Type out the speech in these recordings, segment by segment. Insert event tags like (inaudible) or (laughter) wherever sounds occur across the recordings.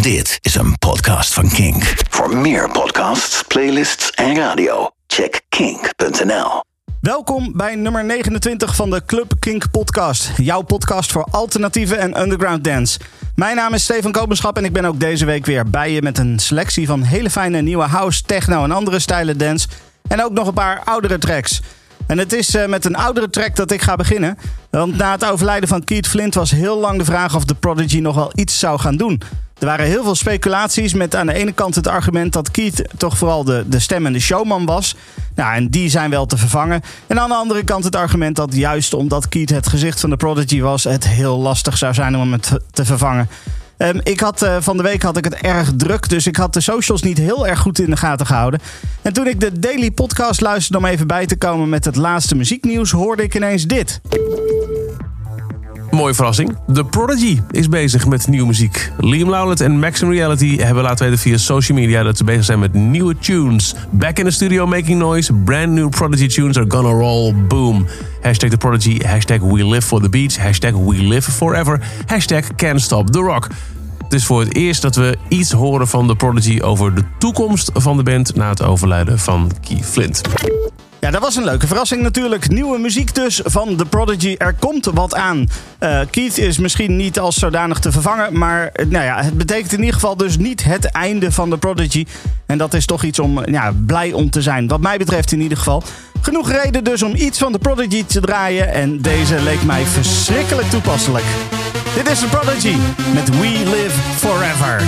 Dit is een podcast van Kink. Voor meer podcasts, playlists en radio, check kink.nl. Welkom bij nummer 29 van de Club Kink podcast. Jouw podcast voor alternatieve en underground dance. Mijn naam is Stefan Kopenschap en ik ben ook deze week weer bij je met een selectie van hele fijne nieuwe house, techno en andere stijlen dance. En ook nog een paar oudere tracks. En het is eh, met een oudere track dat ik ga beginnen. Want na het overlijden van Keith Flint was heel lang de vraag of de Prodigy nog wel iets zou gaan doen. Er waren heel veel speculaties met aan de ene kant het argument dat Keith toch vooral de, de stem en de showman was. Nou, en die zijn wel te vervangen. En aan de andere kant het argument dat juist omdat Keith het gezicht van de Prodigy was, het heel lastig zou zijn om hem te vervangen. Um, ik had, uh, van de week had ik het erg druk, dus ik had de socials niet heel erg goed in de gaten gehouden. En toen ik de Daily Podcast luisterde om even bij te komen met het laatste muzieknieuws, hoorde ik ineens dit. Mooie verrassing. The Prodigy is bezig met nieuwe muziek. Liam Lowlett en Maxim Reality hebben laten weten via social media dat ze bezig zijn met nieuwe tunes. Back in the studio making noise. Brand new Prodigy tunes are gonna roll. Boom. Hashtag The Prodigy. Hashtag We Live for the Beach. Hashtag We Live Forever. Hashtag Can't Stop the Rock. Het is voor het eerst dat we iets horen van The Prodigy over de toekomst van de band na het overlijden van Keith Flint. Ja, dat was een leuke verrassing natuurlijk. Nieuwe muziek dus van The Prodigy. Er komt wat aan. Uh, Keith is misschien niet als zodanig te vervangen. Maar nou ja, het betekent in ieder geval dus niet het einde van The Prodigy. En dat is toch iets om ja, blij om te zijn. Wat mij betreft in ieder geval. Genoeg reden dus om iets van The Prodigy te draaien. En deze leek mij verschrikkelijk toepasselijk. Dit is The Prodigy met We Live Forever.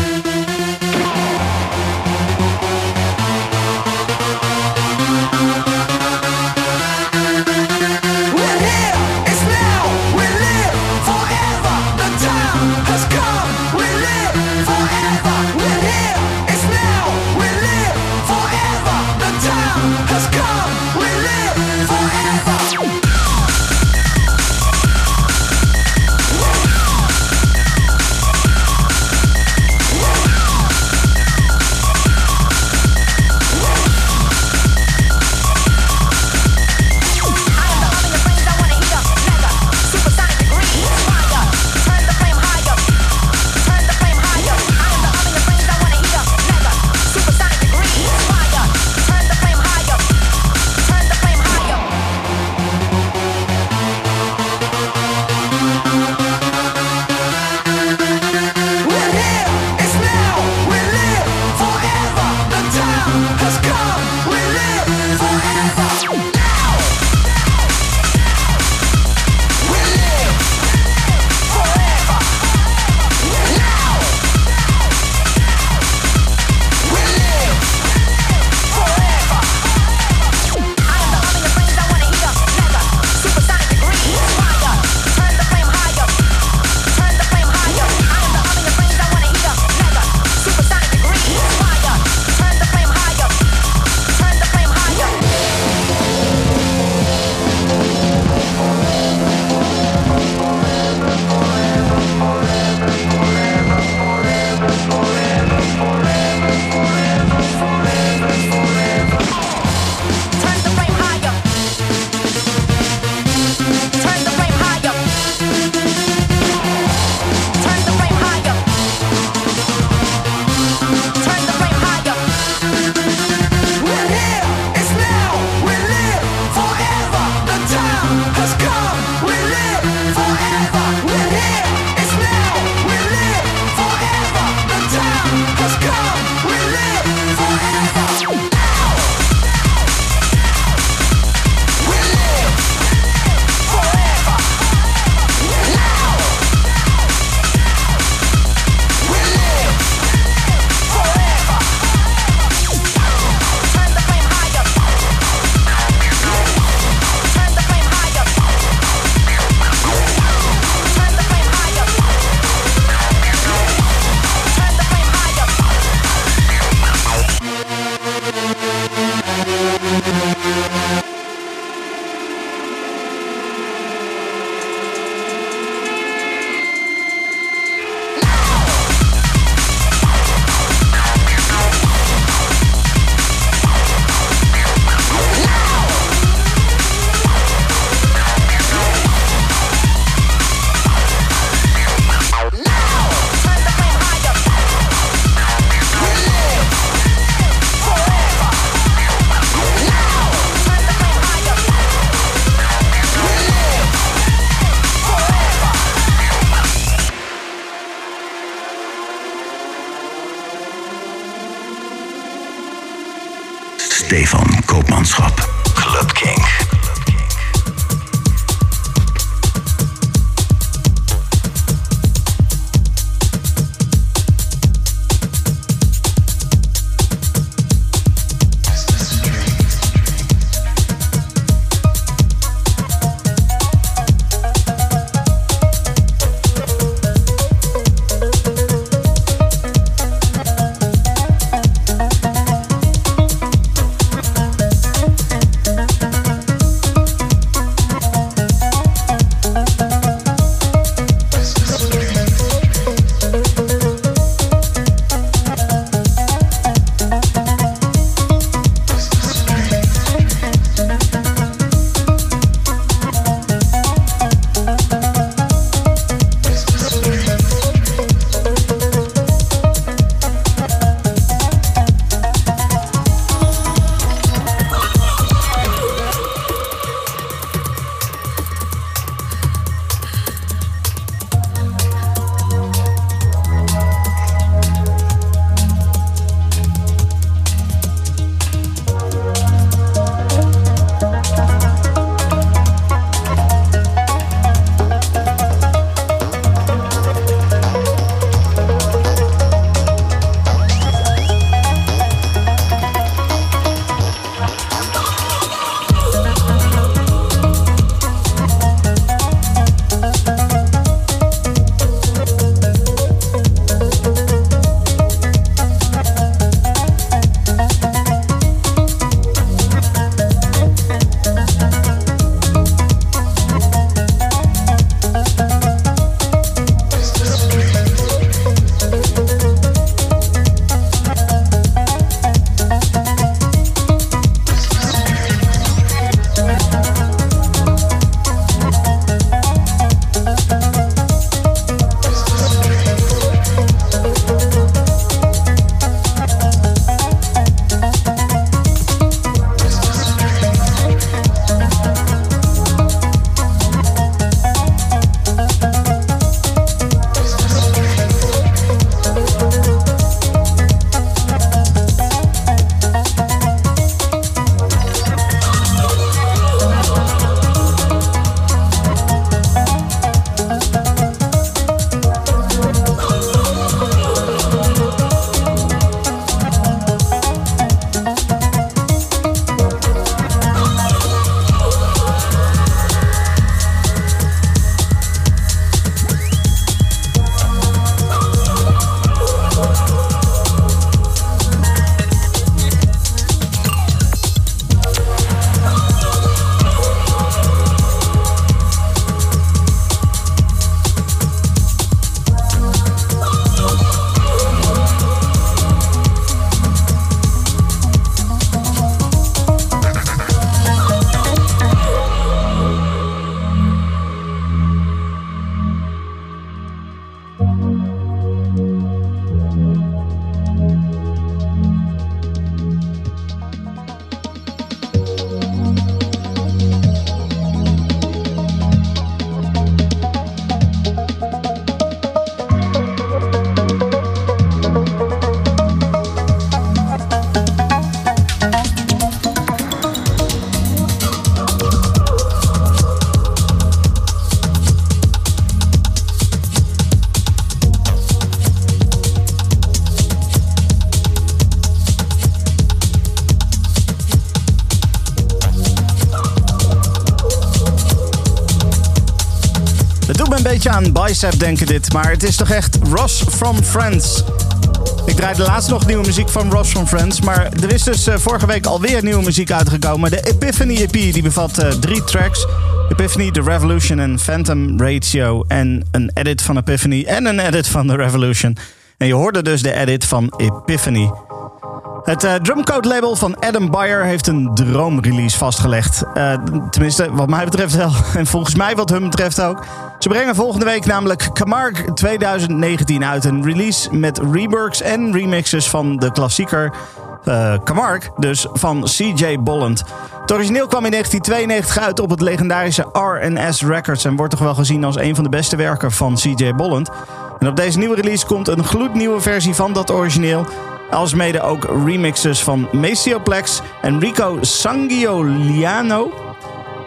Aan Bicep denken dit, maar het is toch echt Ross from Friends. Ik draaide laatst nog nieuwe muziek van Ross from Friends, maar er is dus uh, vorige week alweer nieuwe muziek uitgekomen. De Epiphany EP die bevat uh, drie tracks. Epiphany, The Revolution en Phantom Radio. En een edit van Epiphany en een edit van The Revolution. En je hoorde dus de edit van Epiphany. Het uh, drumcode label van Adam Beyer heeft een droomrelease vastgelegd. Uh, tenminste, wat mij betreft wel. (laughs) En volgens mij wat hun betreft ook. Ze brengen volgende week namelijk Camargue 2019 uit. Een release met reworks en remixes van de klassieker uh, dus van CJ Bolland. Het origineel kwam in 1992 uit op het legendarische R&S Records... en wordt toch wel gezien als een van de beste werken van CJ Bolland. En op deze nieuwe release komt een gloednieuwe versie van dat origineel... Alsmede ook remixes van Mesioplex en Rico Sangioliano,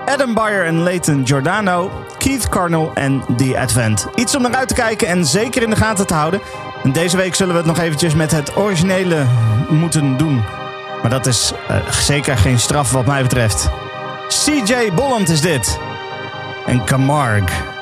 Adam Beyer en Leighton Giordano, Keith Carnell en The Advent. Iets om naar uit te kijken en zeker in de gaten te houden. En deze week zullen we het nog eventjes met het originele moeten doen. Maar dat is uh, zeker geen straf wat mij betreft. CJ Bolland is dit. En Camargue.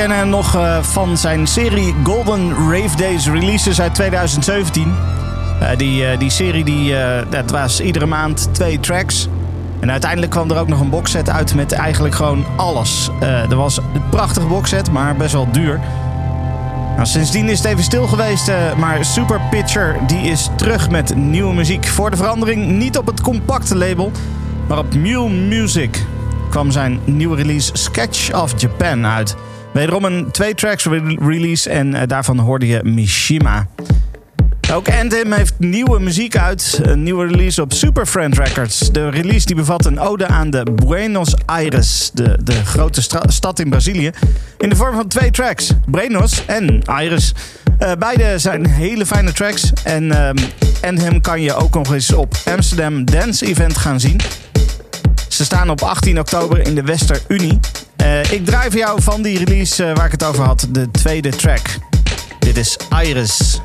Kennen nog uh, van zijn serie Golden Rave Days releases uit 2017. Uh, die, uh, die serie die, dat was iedere maand twee tracks. En uiteindelijk kwam er ook nog een boxset uit met eigenlijk gewoon alles. er was een prachtige boxset, maar best wel duur. Nou, sindsdien is het even stil geweest, maar Super Pitcher die is terug met nieuwe muziek. Voor de verandering niet op het compacte label, maar op Mule Music kwam zijn nieuwe release Sketch of Japan uit. Wederom een twee tracks release en uh, daarvan hoorde je Mishima. Ook Anthem heeft nieuwe muziek uit. Een nieuwe release op Super Friend Records. De release die bevat een ode aan de Buenos Aires, de, de grote stad in Brazilië. In de vorm van twee tracks, Buenos en Aires. Uh, beide zijn hele fijne tracks. En uh, Anthem kan je ook nog eens op Amsterdam Dance Event gaan zien. Ze staan op 18 oktober in de Wester Unie. Uh, ik draai voor jou van die release uh, waar ik het over had, de tweede track. Dit is Iris.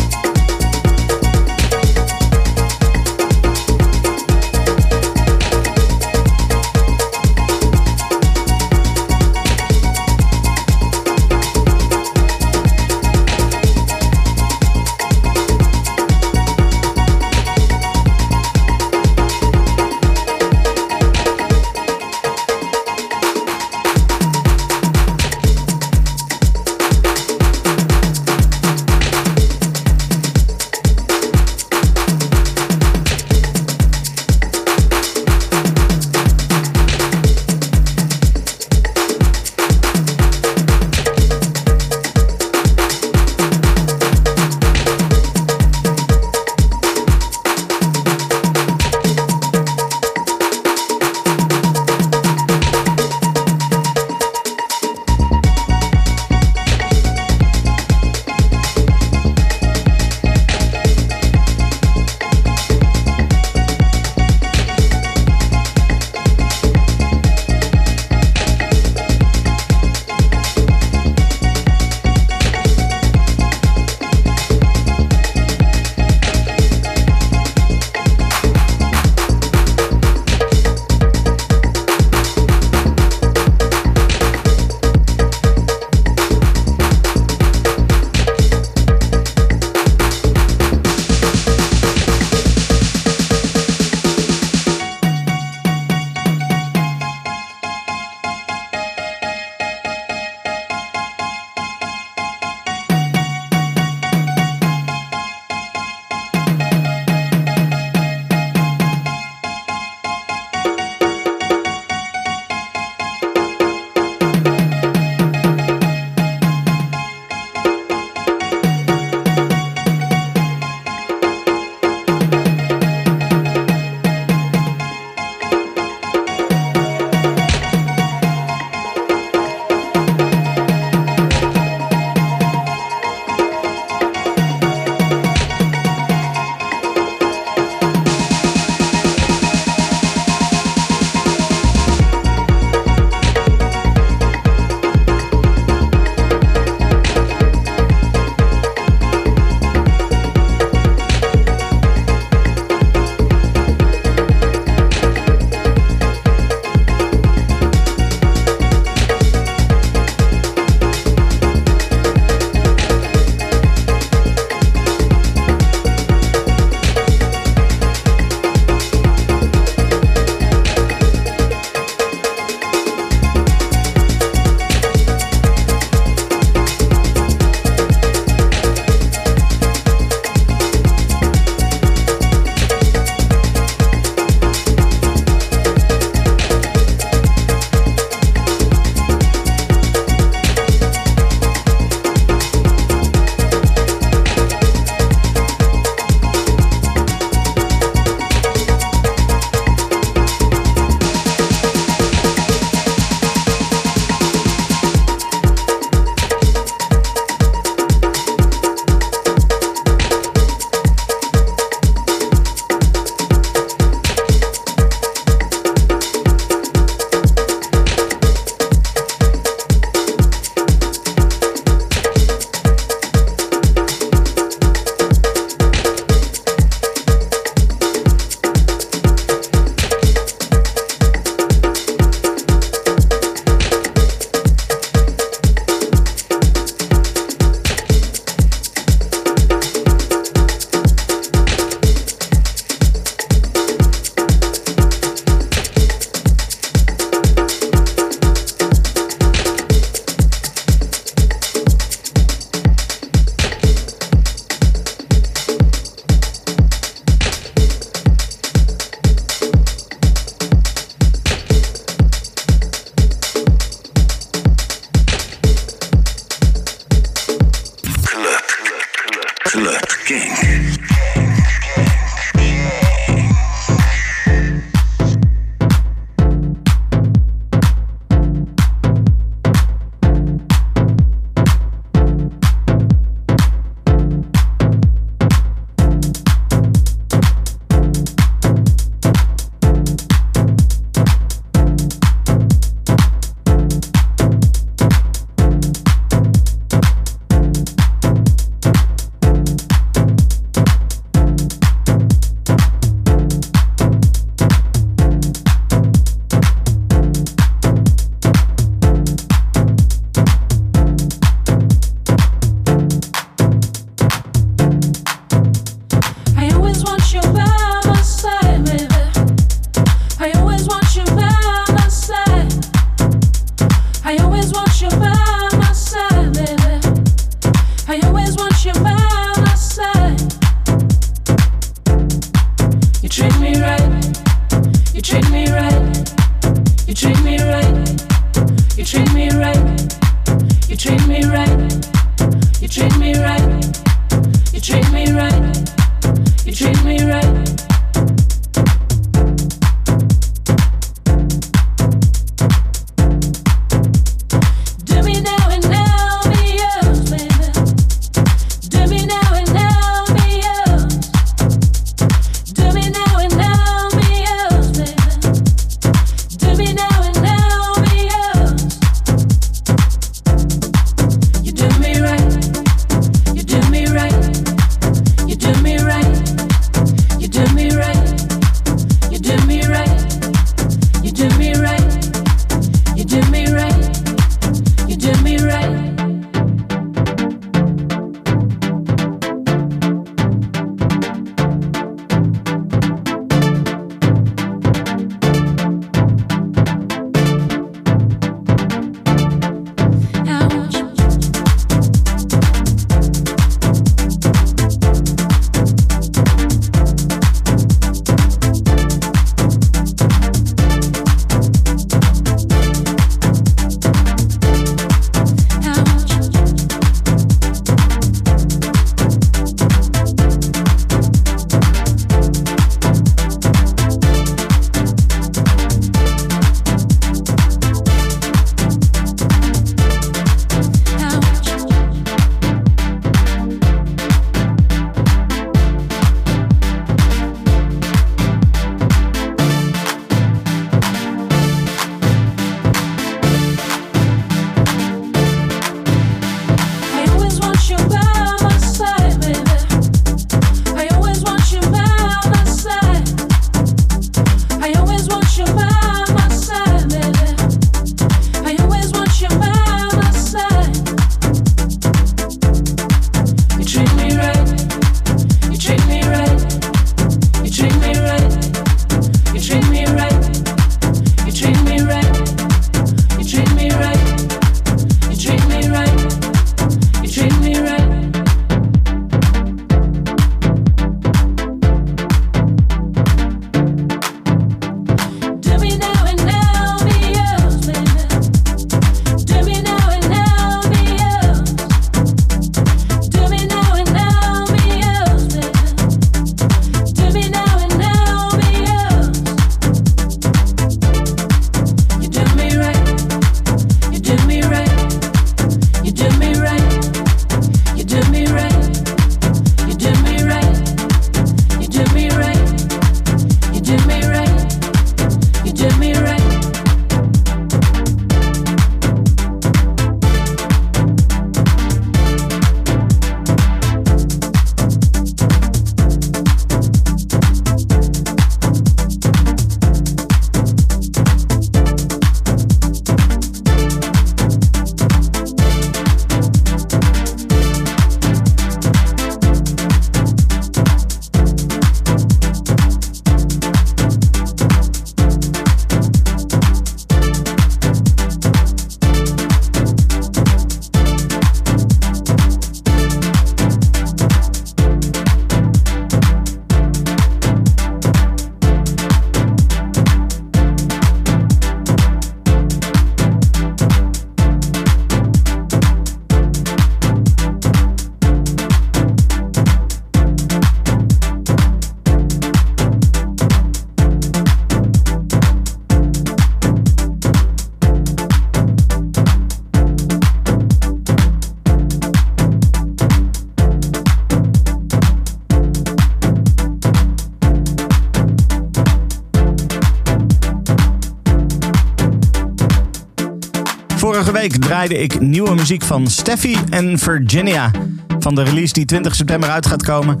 Week draaide ik nieuwe muziek van Steffi en Virginia. Van de release die 20 september uit gaat komen.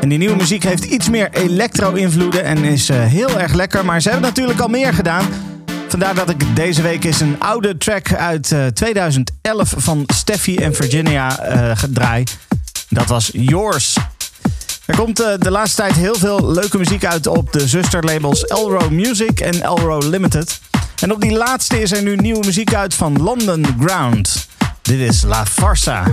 En die nieuwe muziek heeft iets meer electro-invloeden en is uh, heel erg lekker. Maar ze hebben natuurlijk al meer gedaan. Vandaar dat ik deze week eens een oude track uit uh, 2011 van Steffi en Virginia uh, draai. Dat was Yours. Er komt de laatste tijd heel veel leuke muziek uit op de zusterlabels Elro Music en Elro Limited. En op die laatste is er nu nieuwe muziek uit van London Ground. Dit is La Farsa.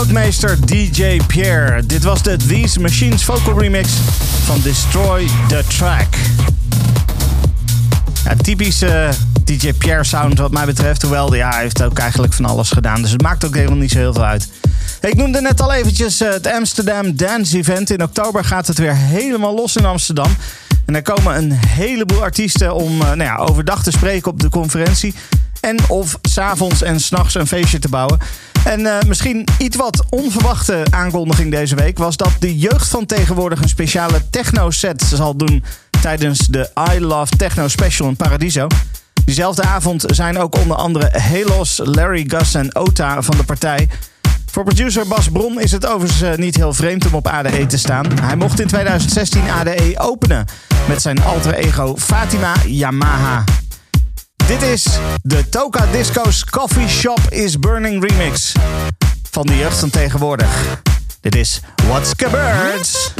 Grootmeester DJ Pierre. Dit was de These Machines vocal remix van Destroy the Track. Ja, typische DJ Pierre sound wat mij betreft. Hoewel, ja, hij heeft ook eigenlijk van alles gedaan. Dus het maakt ook helemaal niet zo heel veel uit. Ik noemde net al eventjes eh, het Amsterdam Dance Event. In oktober gaat het weer helemaal los in Amsterdam. En er komen een heleboel artiesten om uh, nou ja, overdag te spreken op de conferentie. En of s'avonds en s'nachts een feestje te bouwen. En uh, misschien iets wat onverwachte aankondiging deze week was dat de jeugd van tegenwoordig een speciale techno-set zal doen tijdens de I Love Techno Special in Paradiso. Diezelfde avond zijn ook onder andere Helos, Larry, Gus en Ota van de partij. Voor producer Bas Bron is het overigens uh, niet heel vreemd om op ADE te staan. Hij mocht in 2016 ADE openen met zijn alter ego Fatima Yamaha. Dit is de Toka Disco's Coffee Shop is Burning remix van de jeugd van tegenwoordig. Dit is What's Birds.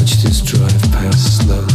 watch this drive pass slow.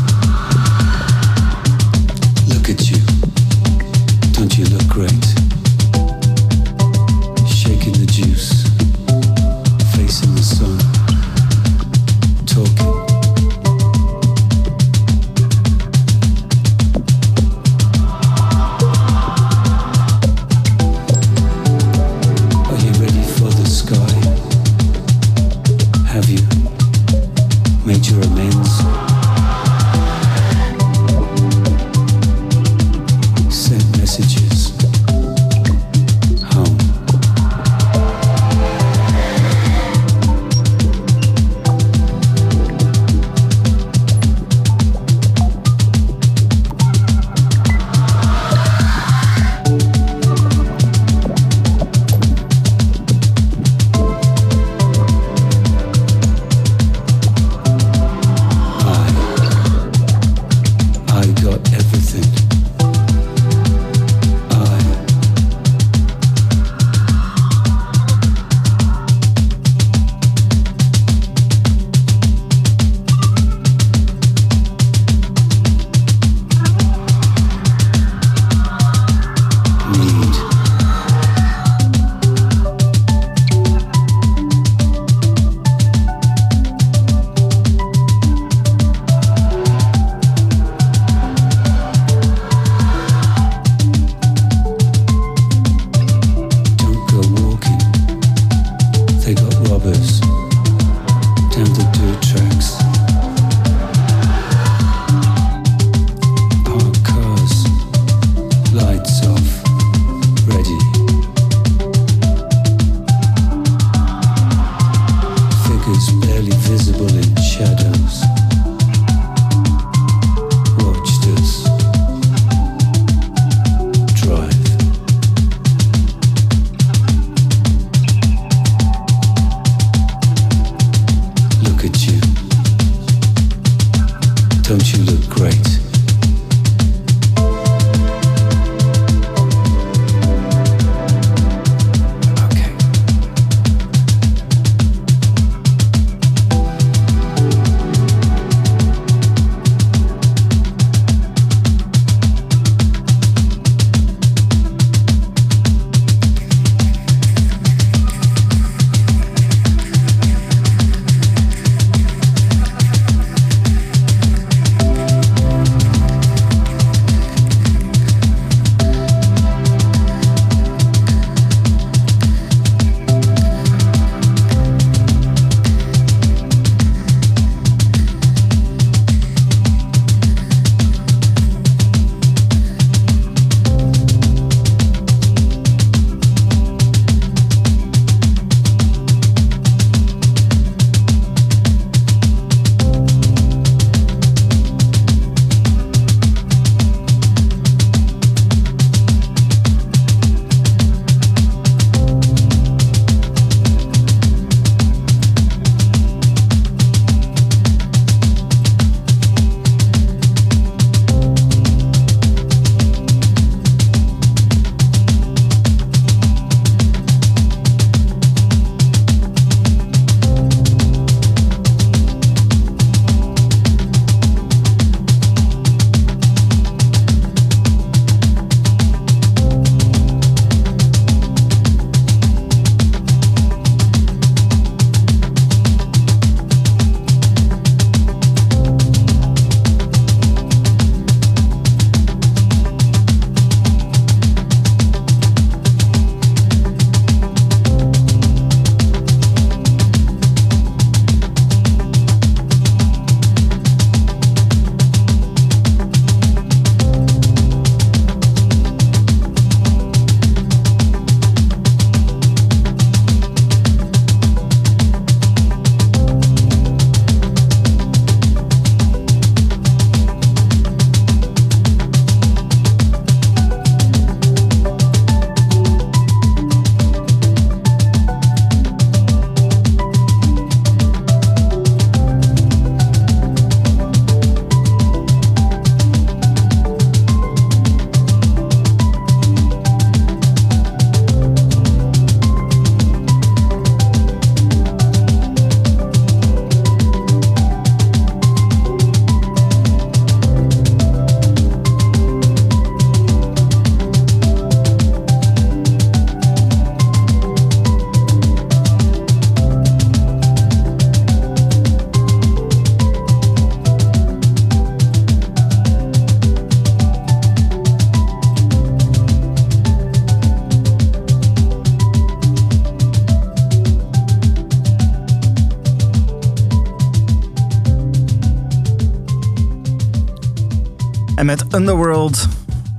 Met Underworld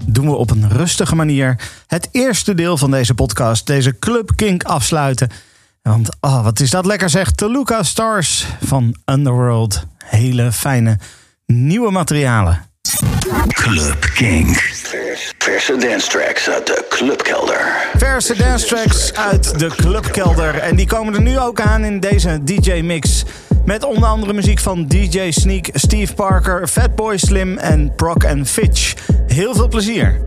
doen we op een rustige manier het eerste deel van deze podcast, deze Club Kink, afsluiten. Want oh, wat is dat lekker zegt. Luca Stars van Underworld. Hele fijne nieuwe materialen. Club Kink. Verse dance tracks uit de clubkelder. Verse dance tracks uit de clubkelder. En die komen er nu ook aan in deze DJ-mix. Met onder andere muziek van DJ Sneak, Steve Parker, Fatboy Slim en and Fitch. Heel veel plezier.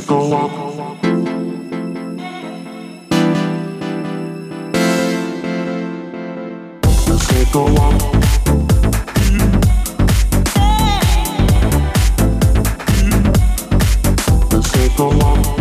breaking up. take a walk. Let's take a walk.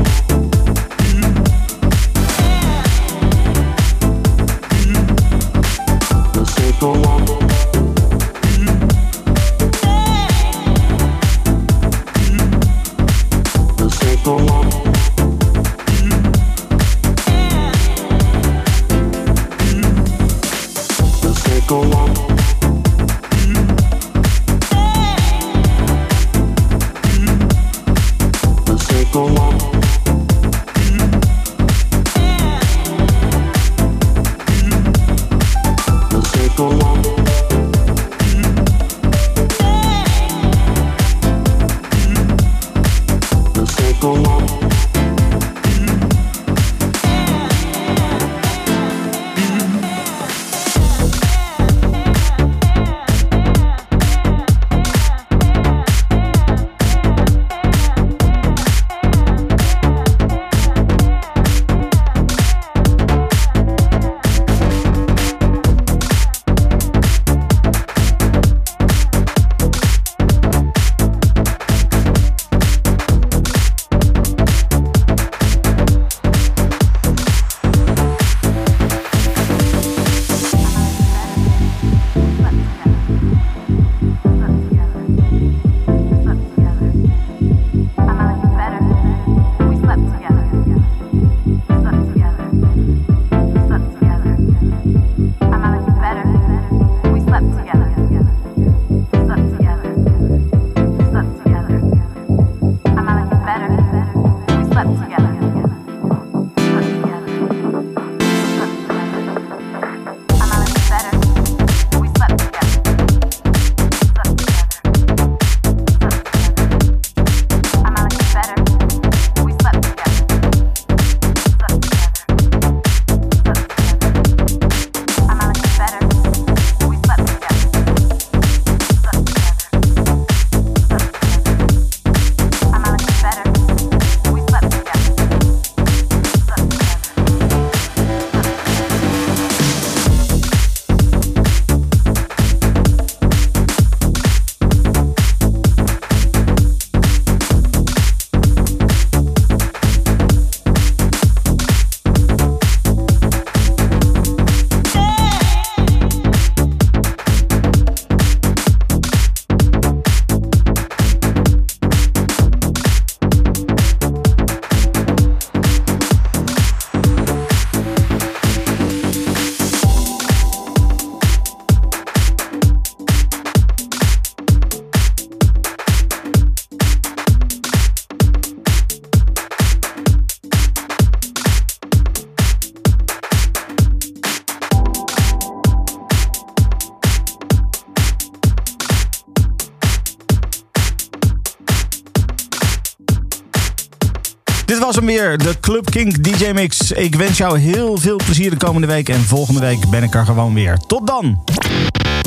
De Club Kink DJ Mix. Ik wens jou heel veel plezier de komende week. En volgende week ben ik er gewoon weer. Tot dan!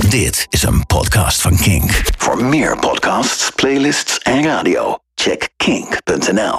Dit is een podcast van Kink. Voor meer podcasts, playlists en radio, check kink.nl.